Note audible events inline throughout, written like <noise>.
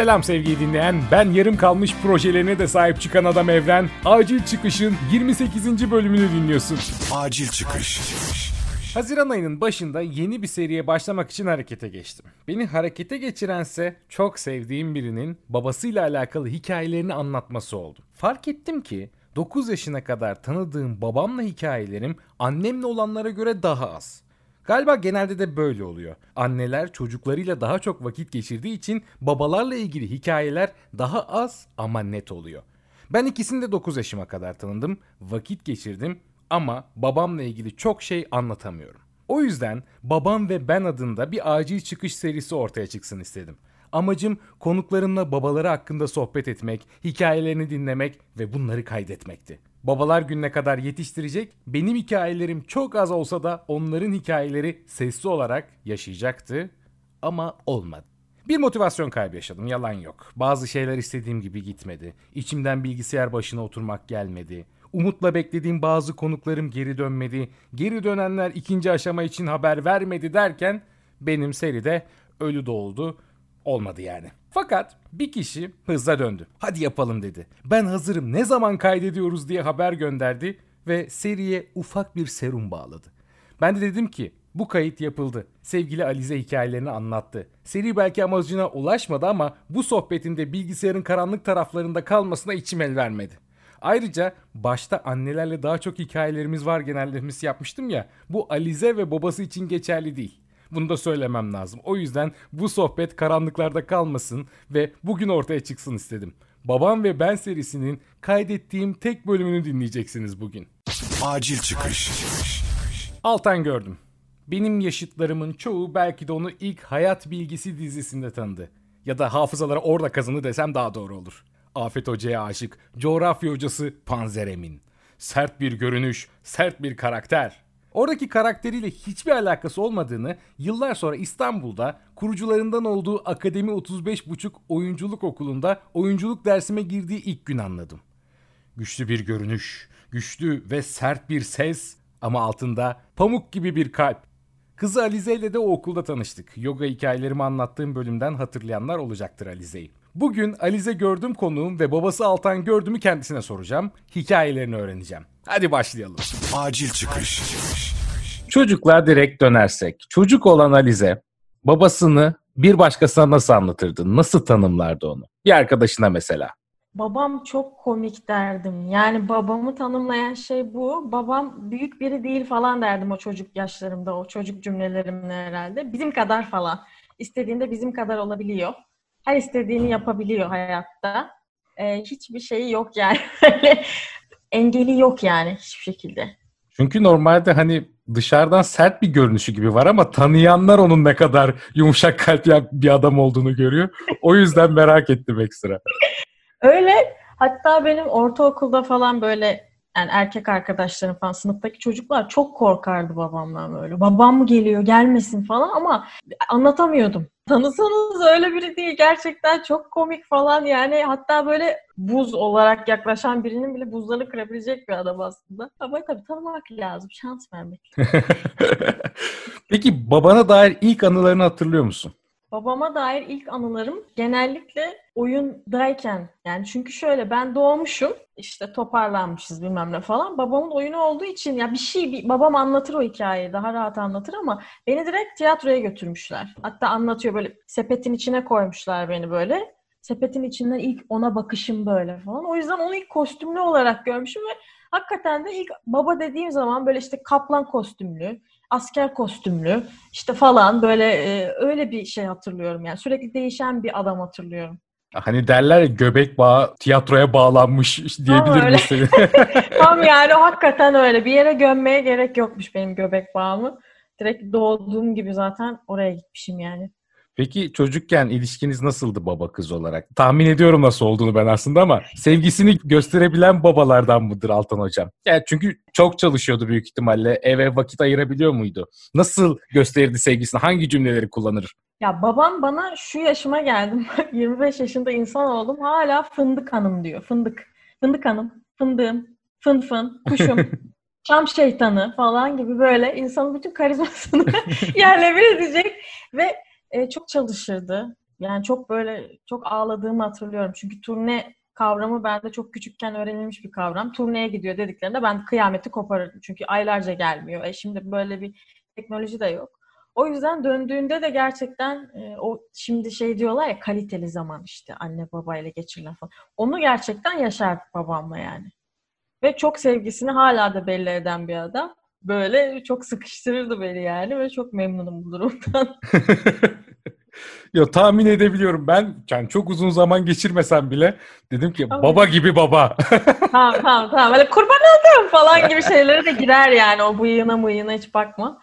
Selam sevgili dinleyen, ben yarım kalmış projelerine de sahip çıkan adam Evren. Acil Çıkış'ın 28. bölümünü dinliyorsun. Acil Çıkış. Haziran ayının başında yeni bir seriye başlamak için harekete geçtim. Beni harekete geçirense çok sevdiğim birinin babasıyla alakalı hikayelerini anlatması oldu. Fark ettim ki 9 yaşına kadar tanıdığım babamla hikayelerim annemle olanlara göre daha az. Galiba genelde de böyle oluyor. Anneler çocuklarıyla daha çok vakit geçirdiği için babalarla ilgili hikayeler daha az ama net oluyor. Ben ikisini de 9 yaşıma kadar tanıdım, vakit geçirdim ama babamla ilgili çok şey anlatamıyorum. O yüzden Babam ve Ben adında bir acil çıkış serisi ortaya çıksın istedim. Amacım konuklarımla babaları hakkında sohbet etmek, hikayelerini dinlemek ve bunları kaydetmekti. Babalar gününe kadar yetiştirecek, benim hikayelerim çok az olsa da onların hikayeleri sesli olarak yaşayacaktı ama olmadı. Bir motivasyon kaybı yaşadım yalan yok. Bazı şeyler istediğim gibi gitmedi. İçimden bilgisayar başına oturmak gelmedi. Umutla beklediğim bazı konuklarım geri dönmedi. Geri dönenler ikinci aşama için haber vermedi derken benim seride ölü doğuldu. Olmadı yani. Fakat bir kişi hızla döndü. Hadi yapalım dedi. Ben hazırım ne zaman kaydediyoruz diye haber gönderdi ve seriye ufak bir serum bağladı. Ben de dedim ki bu kayıt yapıldı. Sevgili Alize hikayelerini anlattı. Seri belki amacına ulaşmadı ama bu sohbetinde bilgisayarın karanlık taraflarında kalmasına içim el vermedi. Ayrıca başta annelerle daha çok hikayelerimiz var genellemesi yapmıştım ya. Bu Alize ve babası için geçerli değil. Bunu da söylemem lazım. O yüzden bu sohbet karanlıklarda kalmasın ve bugün ortaya çıksın istedim. Babam ve Ben serisinin kaydettiğim tek bölümünü dinleyeceksiniz bugün. Acil Çıkış. Altan gördüm. Benim yaşıtlarımın çoğu belki de onu ilk Hayat Bilgisi dizisinde tanıdı. Ya da hafızaları orada kazanı desem daha doğru olur. Afet Hoca'ya aşık, coğrafya hocası Panzer Emin. Sert bir görünüş, sert bir karakter. Oradaki karakteriyle hiçbir alakası olmadığını yıllar sonra İstanbul'da kurucularından olduğu Akademi 35.5 Oyunculuk Okulu'nda oyunculuk dersime girdiği ilk gün anladım. Güçlü bir görünüş, güçlü ve sert bir ses ama altında pamuk gibi bir kalp. Kızı Alize ile de o okulda tanıştık. Yoga hikayelerimi anlattığım bölümden hatırlayanlar olacaktır Alize'yi. Bugün Alize gördüm konuğum ve babası Altan gördüğümü kendisine soracağım. Hikayelerini öğreneceğim. Hadi başlayalım. Acil Çıkış. Çocuklar direkt dönersek. Çocuk olan Alize babasını bir başkasına nasıl anlatırdı? Nasıl tanımlardı onu? Bir arkadaşına mesela. Babam çok komik derdim. Yani babamı tanımlayan şey bu. Babam büyük biri değil falan derdim o çocuk yaşlarımda, o çocuk cümlelerimle herhalde. Bizim kadar falan. İstediğinde bizim kadar olabiliyor. Her istediğini yapabiliyor hayatta. Ee, hiçbir şeyi yok yani. <laughs> Engeli yok yani hiçbir şekilde. Çünkü normalde hani dışarıdan sert bir görünüşü gibi var ama tanıyanlar onun ne kadar yumuşak kalp bir adam olduğunu görüyor. O yüzden merak ettim ekstra. Öyle. Hatta benim ortaokulda falan böyle yani erkek arkadaşlarım falan sınıftaki çocuklar çok korkardı babamdan böyle. Babam mı geliyor gelmesin falan ama anlatamıyordum. Tanısanız öyle biri değil. Gerçekten çok komik falan yani. Hatta böyle buz olarak yaklaşan birinin bile buzları kırabilecek bir adam aslında. Ama tabii tanımak lazım. Şans vermek. <laughs> Peki babana dair ilk anılarını hatırlıyor musun? Babama dair ilk anılarım genellikle oyundayken yani çünkü şöyle ben doğmuşum işte toparlanmışız bilmem ne falan. Babamın oyunu olduğu için ya bir şey bir, babam anlatır o hikayeyi daha rahat anlatır ama beni direkt tiyatroya götürmüşler. Hatta anlatıyor böyle sepetin içine koymuşlar beni böyle. Sepetin içinden ilk ona bakışım böyle falan. O yüzden onu ilk kostümlü olarak görmüşüm ve hakikaten de ilk baba dediğim zaman böyle işte kaplan kostümlü, asker kostümlü işte falan böyle e, öyle bir şey hatırlıyorum yani sürekli değişen bir adam hatırlıyorum. Hani derler ya göbek bağı tiyatroya bağlanmış <laughs> diyebilir misin? <laughs> <laughs> Tam yani hakikaten öyle. Bir yere gömmeye gerek yokmuş benim göbek bağımı. Direkt doğduğum gibi zaten oraya gitmişim yani. Peki çocukken ilişkiniz nasıldı baba kız olarak? Tahmin ediyorum nasıl olduğunu ben aslında ama sevgisini gösterebilen babalardan mıdır Altan hocam? Yani çünkü çok çalışıyordu büyük ihtimalle. Eve vakit ayırabiliyor muydu? Nasıl gösterirdi sevgisini? Hangi cümleleri kullanır? Ya babam bana şu yaşıma geldim. <laughs> 25 yaşında insan oldum. Hala fındık hanım diyor. Fındık. Fındık hanım. Fındığım. Fın fın. Kuşum. <laughs> Çam şeytanı falan gibi böyle insanın bütün karizmasını <laughs> yerle bir edecek ve e, çok çalışırdı. Yani çok böyle çok ağladığımı hatırlıyorum. Çünkü turne kavramı bende çok küçükken öğrenilmiş bir kavram. Turneye gidiyor dediklerinde ben kıyameti koparırdım. Çünkü aylarca gelmiyor. E şimdi böyle bir teknoloji de yok. O yüzden döndüğünde de gerçekten e, o şimdi şey diyorlar ya kaliteli zaman işte anne babayla geçirilen falan. Onu gerçekten yaşardık babamla yani. Ve çok sevgisini hala da belli eden bir adam. Böyle çok sıkıştırırdı beni yani ve çok memnunum bu durumdan. <laughs> Yo tahmin edebiliyorum ben yani çok uzun zaman geçirmesem bile dedim ki Tamam. baba gibi baba. <laughs> tamam tamam tamam. Böyle kurban oldum falan gibi <laughs> şeylere de girer yani. O bıyığına mıyığına hiç bakma.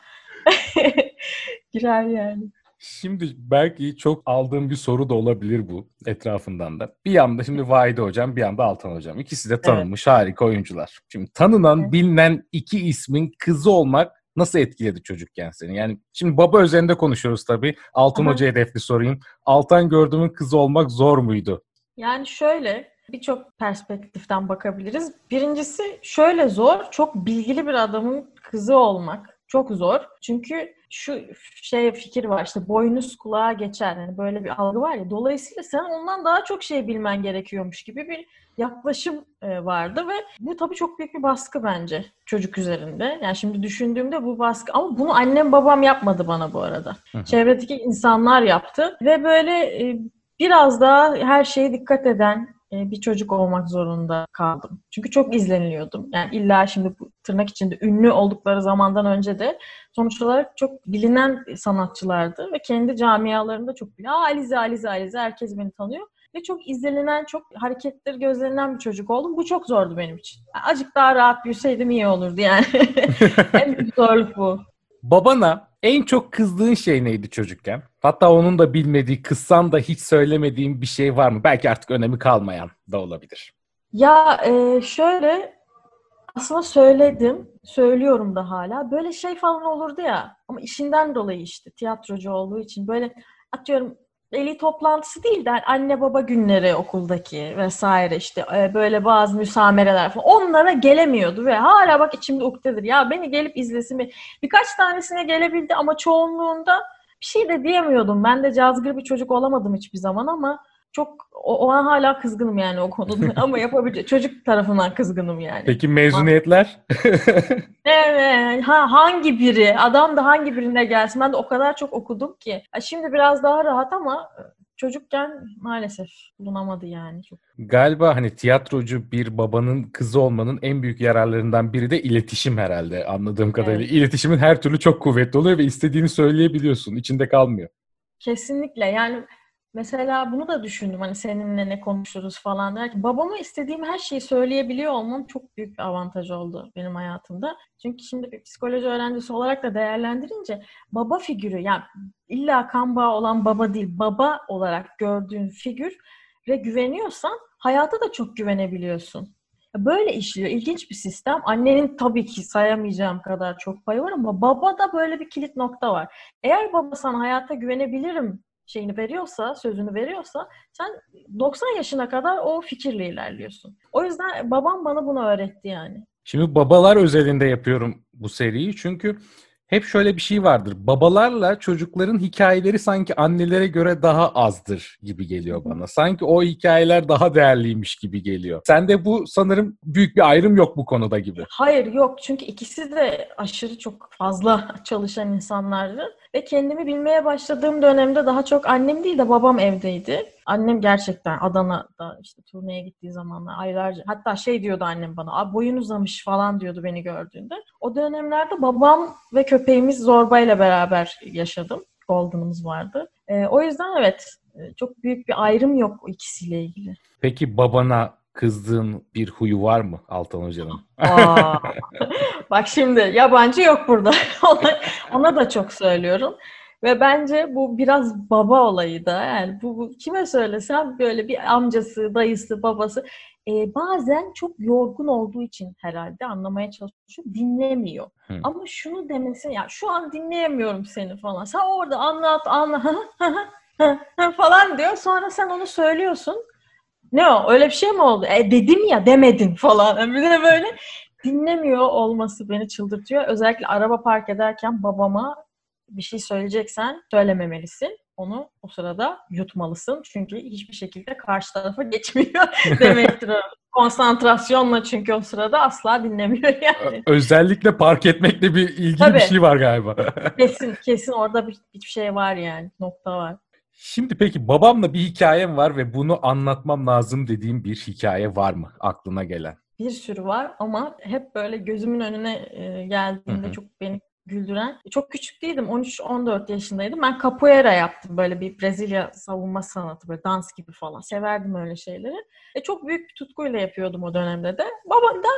girer yani. Şimdi belki çok aldığım bir soru da olabilir bu etrafından da. Bir yanda şimdi Vahide Hocam, bir yanda Altan Hocam. İkisi de tanınmış harika oyuncular. Şimdi tanınan, Evet. bilinen iki ismin kızı olmak nasıl etkiledi çocukken seni? Yani şimdi baba üzerinde konuşuyoruz tabii. Altan Aha. Hoca hedefli sorayım. Altan gördüğümün kızı olmak zor muydu? Yani şöyle birçok perspektiften bakabiliriz. Birincisi şöyle zor. Çok bilgili bir adamın kızı olmak çok zor. Çünkü şu şey fikir var işte boynuz kulağa geçer. Yani böyle bir algı var ya. Dolayısıyla sen ondan daha çok şey bilmen gerekiyormuş gibi bir yaklaşım e, vardı ve bu tabii çok büyük bir baskı bence çocuk üzerinde. Yani şimdi düşündüğümde bu baskı ama bunu annem babam yapmadı bana bu arada. Hı hı. Çevredeki insanlar yaptı ve böyle e, biraz daha her şeye dikkat eden bir çocuk olmak zorunda kaldım. Çünkü çok izleniliyordum. Yani illa şimdi bu tırnak içinde ünlü oldukları zamandan önce de sonuç olarak çok bilinen sanatçılardı ve kendi camialarında çok bilinen. Aa Alize, Alize, Alize herkes beni tanıyor. Ve çok izlenilen, çok hareketleri gözlenilen bir çocuk oldum. Bu çok zordu benim için. Azıcık daha rahat büyüseydim iyi olurdu yani. <laughs> en büyük zorluk bu. Babana en çok kızdığın şey neydi çocukken? Hatta onun da bilmediği, kızsan da hiç söylemediğin bir şey var mı? Belki artık önemi kalmayan da olabilir. Ya e, şöyle aslında söyledim, söylüyorum da hala. Böyle şey falan olurdu ya ama işinden dolayı işte tiyatrocu olduğu için böyle atıyorum veli toplantısı değil de hani anne baba günleri okuldaki vesaire işte e, böyle bazı müsamereler falan onlara gelemiyordu ve hala bak içimde ukdedir. Ya beni gelip izlesin. bir- Birkaç tanesine gelebildi ama çoğunluğunda bir şey de diyemiyordum. Ben de cazgır bir çocuk olamadım hiçbir zaman ama çok o, o an hala kızgınım yani o konuda <laughs> ama yapabilecek çocuk tarafından kızgınım yani. Peki mezuniyetler? <laughs> Evet, ha hangi biri? Adam da hangi birine gelsin? Ben de o kadar çok okudum ki. Şimdi biraz daha rahat ama e, çocukken maalesef bulunamadı yani. Çok. Galiba hani tiyatrocu bir babanın kızı olmanın en büyük yararlarından biri de iletişim herhalde anladığım kadarıyla. Evet. İletişimin her türlü çok kuvvetli oluyor ve istediğini söyleyebiliyorsun. içinde kalmıyor. Kesinlikle yani mesela bunu da düşündüm hani seninle ne konuşuruz falan derken babama istediğim her şeyi söyleyebiliyor olmam çok büyük bir avantaj oldu benim hayatımda. Çünkü şimdi bir psikoloji öğrencisi olarak da değerlendirince baba figürü yani illa kan bağı olan baba değil baba olarak gördüğün figüre güveniyorsan hayata da çok güvenebiliyorsun. Böyle işliyor. İlginç bir sistem. Annenin tabii ki sayamayacağım kadar çok payı var ama baba da böyle bir kilit nokta var. Eğer baba sana hayata güvenebilirim şeyini veriyorsa, sözünü veriyorsa sen 90 yaşına kadar o fikirle ilerliyorsun. O yüzden babam bana bunu öğretti yani. Şimdi babalar özelinde yapıyorum bu seriyi çünkü hep şöyle bir şey vardır. Babalarla çocukların hikayeleri sanki annelere göre daha azdır gibi geliyor bana. Sanki o hikayeler daha değerliymiş gibi geliyor. Sende bu sanırım büyük bir ayrım yok bu konuda gibi. Hayır yok çünkü ikisi de aşırı çok fazla <laughs> çalışan insanlardı. Ve kendimi bilmeye başladığım dönemde daha çok annem değil de babam evdeydi. Annem gerçekten Adana'da işte turneye gittiği zamanlar aylarca hatta şey diyordu annem bana "Aa, boyun uzamış falan diyordu beni gördüğünde. O dönemlerde babam ve köpeğimiz Zorba ile beraber yaşadım. Golden'ımız vardı. Ee, o yüzden evet e, çok büyük bir ayrım yok ikisiyle ilgili. Peki babana kızdığın bir huyu var mı Altan Hoca'nın? <laughs> Aa, bak şimdi yabancı yok burada. <laughs> ona, ona da çok söylüyorum. Ve bence bu biraz baba olayı da. Yani bu, bu kime söylesem böyle bir amcası, dayısı, babası e, bazen çok yorgun olduğu için herhalde anlamaya çalışıyor, dinlemiyor. Hı. Ama şunu demesin ya şu an dinleyemiyorum seni falan. Sen orada anlat, anlat <laughs> falan diyor. Sonra sen onu söylüyorsun. Ne o? Öyle bir şey mi oldu? E dedim ya demedin falan. <laughs> Bir de böyle dinlemiyor olması beni çıldırtıyor. Özellikle araba park ederken babama bir şey söyleyeceksen söylememelisin. onu o sırada yutmalısın. Çünkü hiçbir şekilde karşı tarafa geçmiyor <laughs> demektir o. Konsantrasyonla çünkü o sırada asla dinlemiyor yani. Özellikle park etmekle bir ilgili bir Tabii. şey var galiba. Kesin kesin orada bir, bir şey var yani. Nokta var. Şimdi peki babamla bir hikayem var ve bunu anlatmam lazım dediğim bir hikaye var mı aklına gelen? Bir sürü var ama hep böyle gözümün önüne e, geldiğinde çok beni güldüren. Çok küçük değildim. 13-14 yaşındaydım. Ben capoeira yaptım. Böyle bir Brezilya savunma sanatı. Böyle dans gibi falan. Severdim öyle şeyleri. E, çok büyük bir tutkuyla yapıyordum o dönemde de. Babam da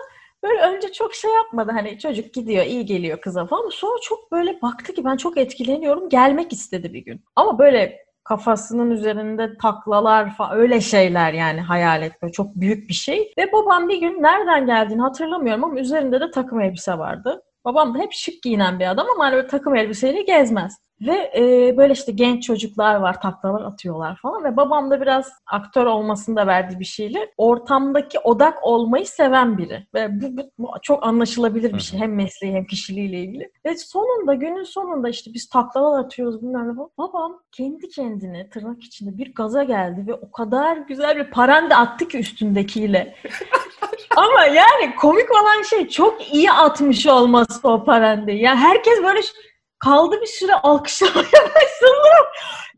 böyle önce çok şey yapmadı. Hani çocuk gidiyor, iyi geliyor kıza falan. Ama Sonra çok böyle baktı ki ben çok etkileniyorum. Gelmek istedi bir gün. Ama böyle kafasının üzerinde taklalar falan öyle şeyler yani hayal et. Çok büyük bir şey. Ve babam bir gün nereden geldiğini hatırlamıyorum ama üzerinde de takım elbise vardı. Babam da hep şık giyinen bir adam ama hani böyle takım elbiseyle gezmez. Ve e, böyle işte genç çocuklar var, taklalar atıyorlar falan ve babam da biraz aktör olmasında verdiği bir şeyle ortamdaki odak olmayı seven biri. Ve bu, bu, bu çok anlaşılabilir bir şey hem mesleği hem kişiliğiyle ilgili. Ve sonunda günün sonunda işte biz taklalar atıyoruz ne falan. Babam kendi kendine tırnak içinde bir gaza geldi ve o kadar güzel bir parande attı ki üstündekiyle. <laughs> Ama yani komik olan şey çok iyi atmış olması o parandeyi. Yani herkes böyle kaldı bir süre alkışlamaya <laughs> başladı.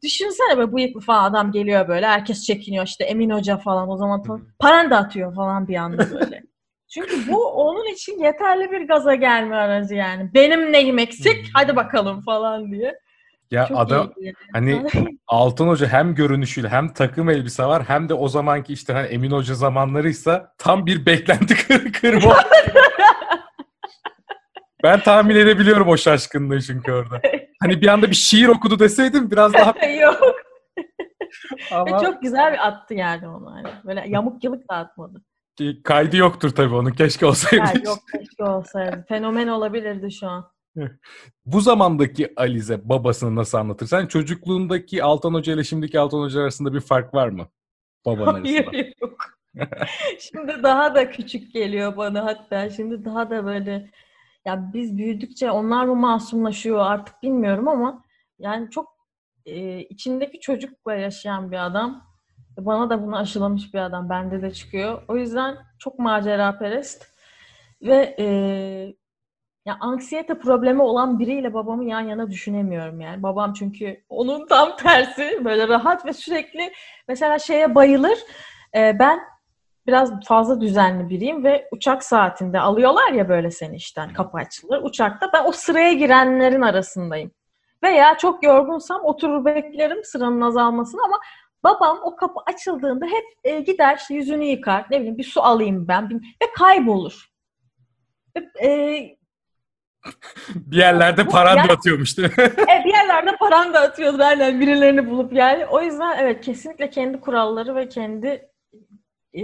Düşünsene böyle bıyıklı falan adam geliyor böyle. Herkes çekiniyor işte Emin Hoca falan o zaman parande atıyor falan bir anda böyle. Çünkü bu onun için yeterli bir gaza gelme aracı yani. Benim neyim eksik? Hadi bakalım falan diye. Ya Çok adam hani Altın Hoca hem görünüşüyle hem takım elbise var hem de o zamanki işte hani Emin Hoca zamanlarıysa tam bir beklenti <laughs> kır kırma. ben tahmin edebiliyorum o şaşkınlığı çünkü orada. Hani bir anda bir şiir okudu deseydim biraz daha <laughs> Yok. <laughs> Ama çok güzel bir attı yani onu. Hani böyle yamuk yılık da atmadı. kaydı yoktur tabii onun keşke olsaydı. Ya yok keşke olsaydı. Fenomen olabilirdi şu an. Bu zamandaki Alize babasını nasıl anlatır? Sen çocukluğundaki Altan Hoca ile şimdiki Altan Hoca arasında bir fark var mı? Arasında. Hayır <laughs> yok. şimdi daha da küçük geliyor bana hatta. Şimdi daha da böyle ya biz büyüdükçe onlar mı masumlaşıyor artık bilmiyorum ama yani çok e, içindeki çocukla yaşayan bir adam. Bana da bunu aşılamış bir adam. Bende de çıkıyor. O yüzden çok maceraperest ve e, ya anksiyete problemi olan biriyle babamı yan yana düşünemiyorum yani. Babam çünkü onun tam <laughs> tersi böyle rahat ve sürekli mesela şeye bayılır. Ee, ben biraz fazla düzenli biriyim ve uçak saatinde alıyorlar ya böyle seni işten kapı açılır. Uçakta ben o sıraya girenlerin arasındayım. Veya çok yorgunsam oturur beklerim sıranın azalmasını ama babam o kapı açıldığında hep e, gider işte yüzünü yıkar ne bileyim bir su alayım ben ve kaybolur. Ve, e, Bir yerlerde paran da atıyormuş değil mi? <laughs> e, bir yerlerde paran da atıyordu derler birilerini bulup yani. O yüzden evet kesinlikle kendi kuralları ve kendi e,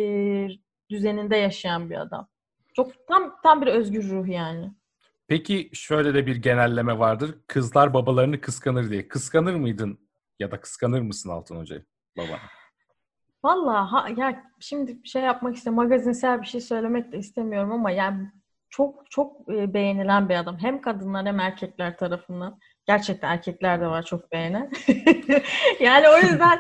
düzeninde yaşayan bir adam. Çok tam tam bir özgür ruh yani. Peki şöyle de bir genelleme vardır. Kızlar babalarını kıskanır diye. Kıskanır mıydın ya da kıskanır mısın Altın Hoca'yı babana? Vallahi ha, ya şimdi şey yapmak istemiyorum. Magazinsel bir şey söylemek de istemiyorum ama yani çok çok e, beğenilen bir adam. Hem kadınlar hem erkekler tarafından. Gerçekten erkekler de var çok beğenen. <laughs> yani o yüzden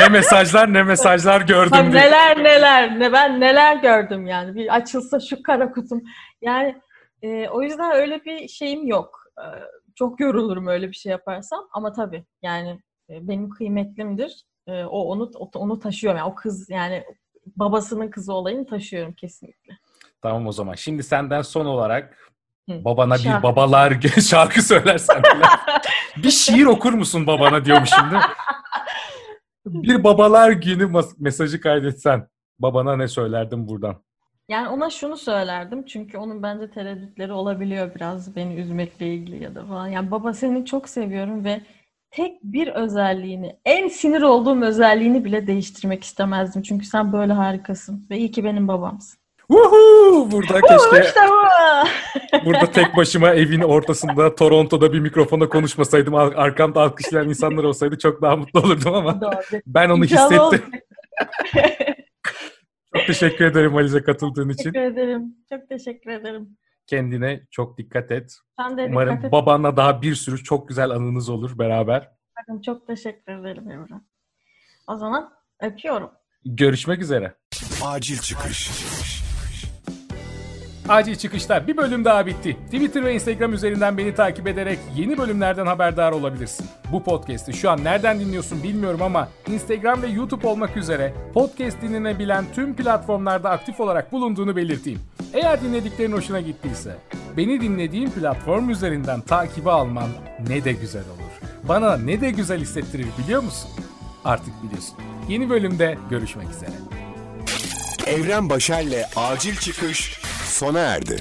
Ne mesajlar ne mesajlar gördüm diye. neler neler ne ben neler gördüm yani bir açılsa şu kara kutum yani e, o yüzden öyle bir şeyim yok E, çok yorulurum öyle bir şey yaparsam ama tabii yani e, benim kıymetlimdir E, o onu onu taşıyorum yani o kız yani babasının kızı olayını taşıyorum kesinlikle. Tamam o zaman. Şimdi senden son olarak Hı. babana bir Şarkı. babalar günü <laughs> şarkı söylersen. <laughs> bir şiir okur musun babana diyormuşum değil mi? Bir babalar günü mesajı kaydetsen babana ne söylerdin buradan? Yani ona şunu söylerdim çünkü onun bence tereddütleri olabiliyor biraz beni üzmekle ilgili ya da falan. Yani baba seni çok seviyorum ve tek bir özelliğini, en sinir olduğum özelliğini bile değiştirmek istemezdim. Çünkü sen böyle harikasın ve iyi ki benim babamsın. Woohoo! Burada keşke İşte bu. burada tek başıma evin ortasında Toronto'da bir mikrofona konuşmasaydım ar- arkamda alkışlayan insanlar olsaydı çok daha mutlu olurdum ama Doğru. ben onu İnşallah hissettim. Çok teşekkür ederim Alize katıldığın için. Teşekkür ederim. Çok teşekkür ederim. Kendine çok dikkat et. Sen de Umarım dikkat et. babanla daha bir sürü çok güzel anınız olur beraber. Bakın çok teşekkür ederim Emre. O zaman öpüyorum. Görüşmek üzere. Acil çıkış. Acil çıkışta bir bölüm daha bitti. Twitter ve Instagram üzerinden beni takip ederek yeni bölümlerden haberdar olabilirsin. Bu podcast'i şu an nereden dinliyorsun bilmiyorum ama Instagram ve YouTube olmak üzere podcast dinlenebilen tüm platformlarda aktif olarak bulunduğunu belirteyim. Eğer dinlediklerin hoşuna gittiyse beni dinlediğin platform üzerinden takibi alman ne de güzel olur. Bana ne de güzel hissettirir biliyor musun? Artık biliyorsun. Yeni bölümde görüşmek üzere. Evren Başer'le acil çıkış sona erdi.